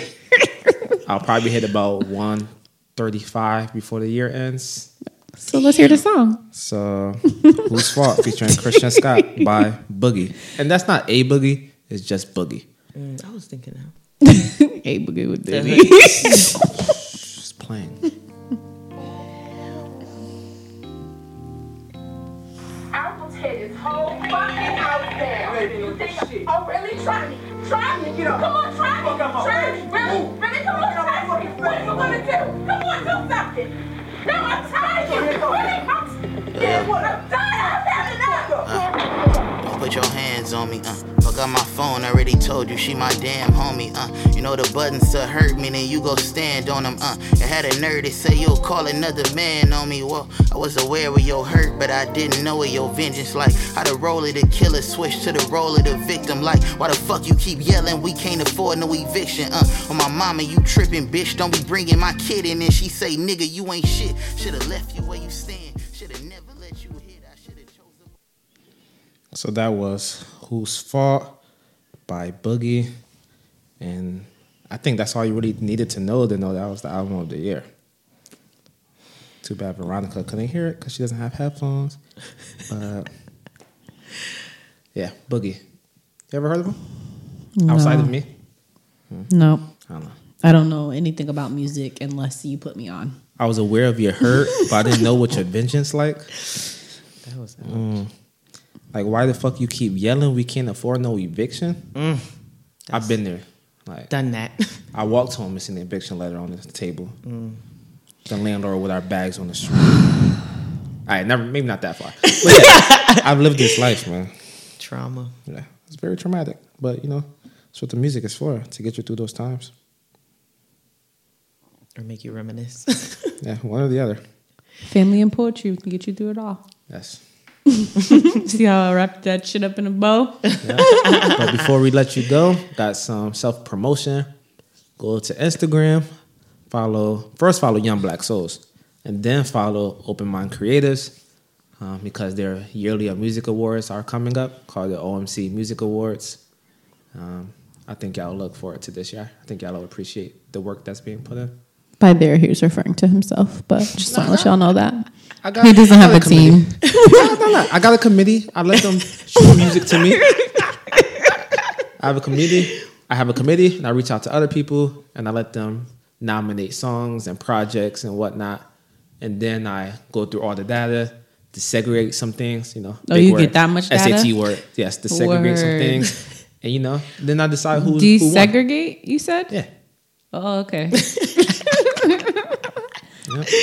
I'll probably hit about 135 before the year ends. So let's hear the song. So, whose fault? Featuring Christian Scott by Boogie, and that's not a Boogie; it's just Boogie. Mm, I was thinking that. Hey, boogie with That Just playing. Whole fucking house down. You think? Oh, really? Try me. Try me. Get up. Come on, try me. Try me. Really? Really? Come on, try me. What are you gonna do? Come on, do something. No, I'm tired. Really? I'm, yeah. I'm tired. I've had enough. Put your hands on me, uh. Fuck my phone, already told you she my damn homie, uh. You know the buttons to hurt me, then you go stand on them, uh. You had a nerve to say you'll call another man on me, well, I was aware of your hurt, but I didn't know of your vengeance, like how the role of the killer switch to the role of the victim, like why the fuck you keep yelling, we can't afford no eviction, uh. On my mama, you tripping, bitch, don't be bringing my kid in, and she say, nigga, you ain't shit, should've left you where you stand, should've So that was "Whose Fault" by Boogie, and I think that's all you really needed to know to know that was the album of the year. Too bad Veronica couldn't hear it because she doesn't have headphones. But yeah, Boogie. You ever heard of him? Outside of me, No, I don't know. I don't know anything about music unless you put me on. I was aware of your hurt, but I didn't know what your vengeance like. That was mm. Like, why the fuck you keep yelling? We can't afford no eviction. Mm. I've been there. Like, done that. I walked home and seen the eviction letter on the table. Mm. The landlord with our bags on the street. All right, never, maybe not that far. But yeah, I've lived this life, man. Trauma. Yeah, it's very traumatic, but you know, that's what the music is for to get you through those times. Or make you reminisce. Yeah, one or the other. Family and poetry can get you through it all. Yes. See how I wrapped that shit up in a bow? but before we let you go, got some self promotion. Go to Instagram, follow first follow Young Black Souls, and then follow Open Mind Creatives um, because their yearly music awards are coming up called the OMC Music Awards. Um, I think y'all look forward to this year. I think y'all will appreciate the work that's being put in. By there, he was referring to himself, but just want to let y'all know that. I got, He doesn't I have got a team. No, no, no. I got a committee. I let them shoot music to me. I have a committee. I have a committee, and I reach out to other people, and I let them nominate songs and projects and whatnot. And then I go through all the data to segregate some things. You know, Oh, big you get that much data? SAT word, yes, to segregate some things. And you know, then I decide who who won. Desegregate, you said? Yeah, Oh, okay.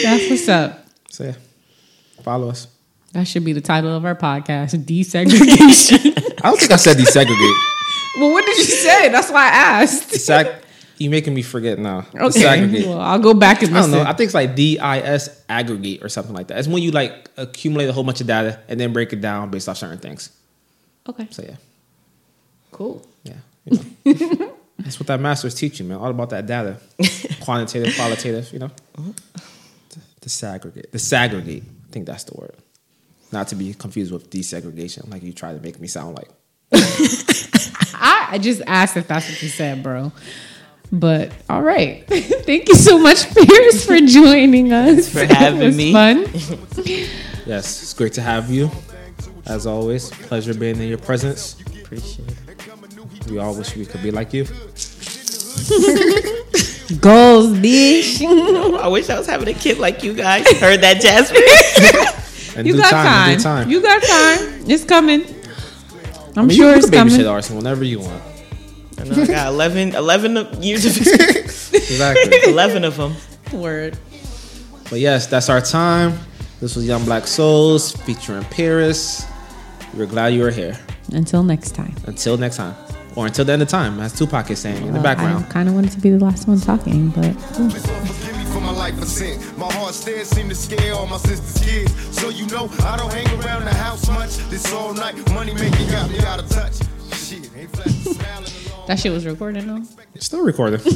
That's what's up. so yeah, follow us. That should be the title of our podcast Desegregation. I don't think I said desegregate. well, what did you say? That's why I asked. Sag- You making me forget now. Okay, Disaggregate. well, I'll go back and I don't listen. know. I think it's like DIS aggregate or something like that. It's when you like accumulate a whole bunch of data and then break it down based off certain things. okay, So yeah, cool. yeah. you know. That's what that master's teaching, man. All about that data, quantitative, qualitative. You know, uh-huh. Disaggregate, disaggregate. I think that's the word. Not to be confused with desegregation, like you try to make me sound like. I, I just asked if that's what you said, bro. But all right, thank you so much, Pierce, for joining us. for having it was me. Fun. Yes, it's great to have you. As always, pleasure being in your presence. Appreciate it. We all wish we could be like you. Goals, bitch. I wish I was having a kid like you guys. Heard that, Jasmine? You got time, time. time. You got time. It's coming. I'm I mean, sure you, it's you can coming. babysit Arson whenever you want. I know I got 11, 11 years of experience. Exactly. 11 of them. Word. but yes, that's our time. This was Young Black Souls featuring Paris. We're glad you were here. Until next time. Until next time. Or until the end of time, as Tupac is saying in the background. I kind of wanted to be the last one talking, but ooh. Forgive me for my life of sin. My heart still seem to scare all my sister's kids. So you know I don't hang around the house much. This all night money making got me out of touch. Shit, ain't flat smiling along. that shit was recorded though. Still recording.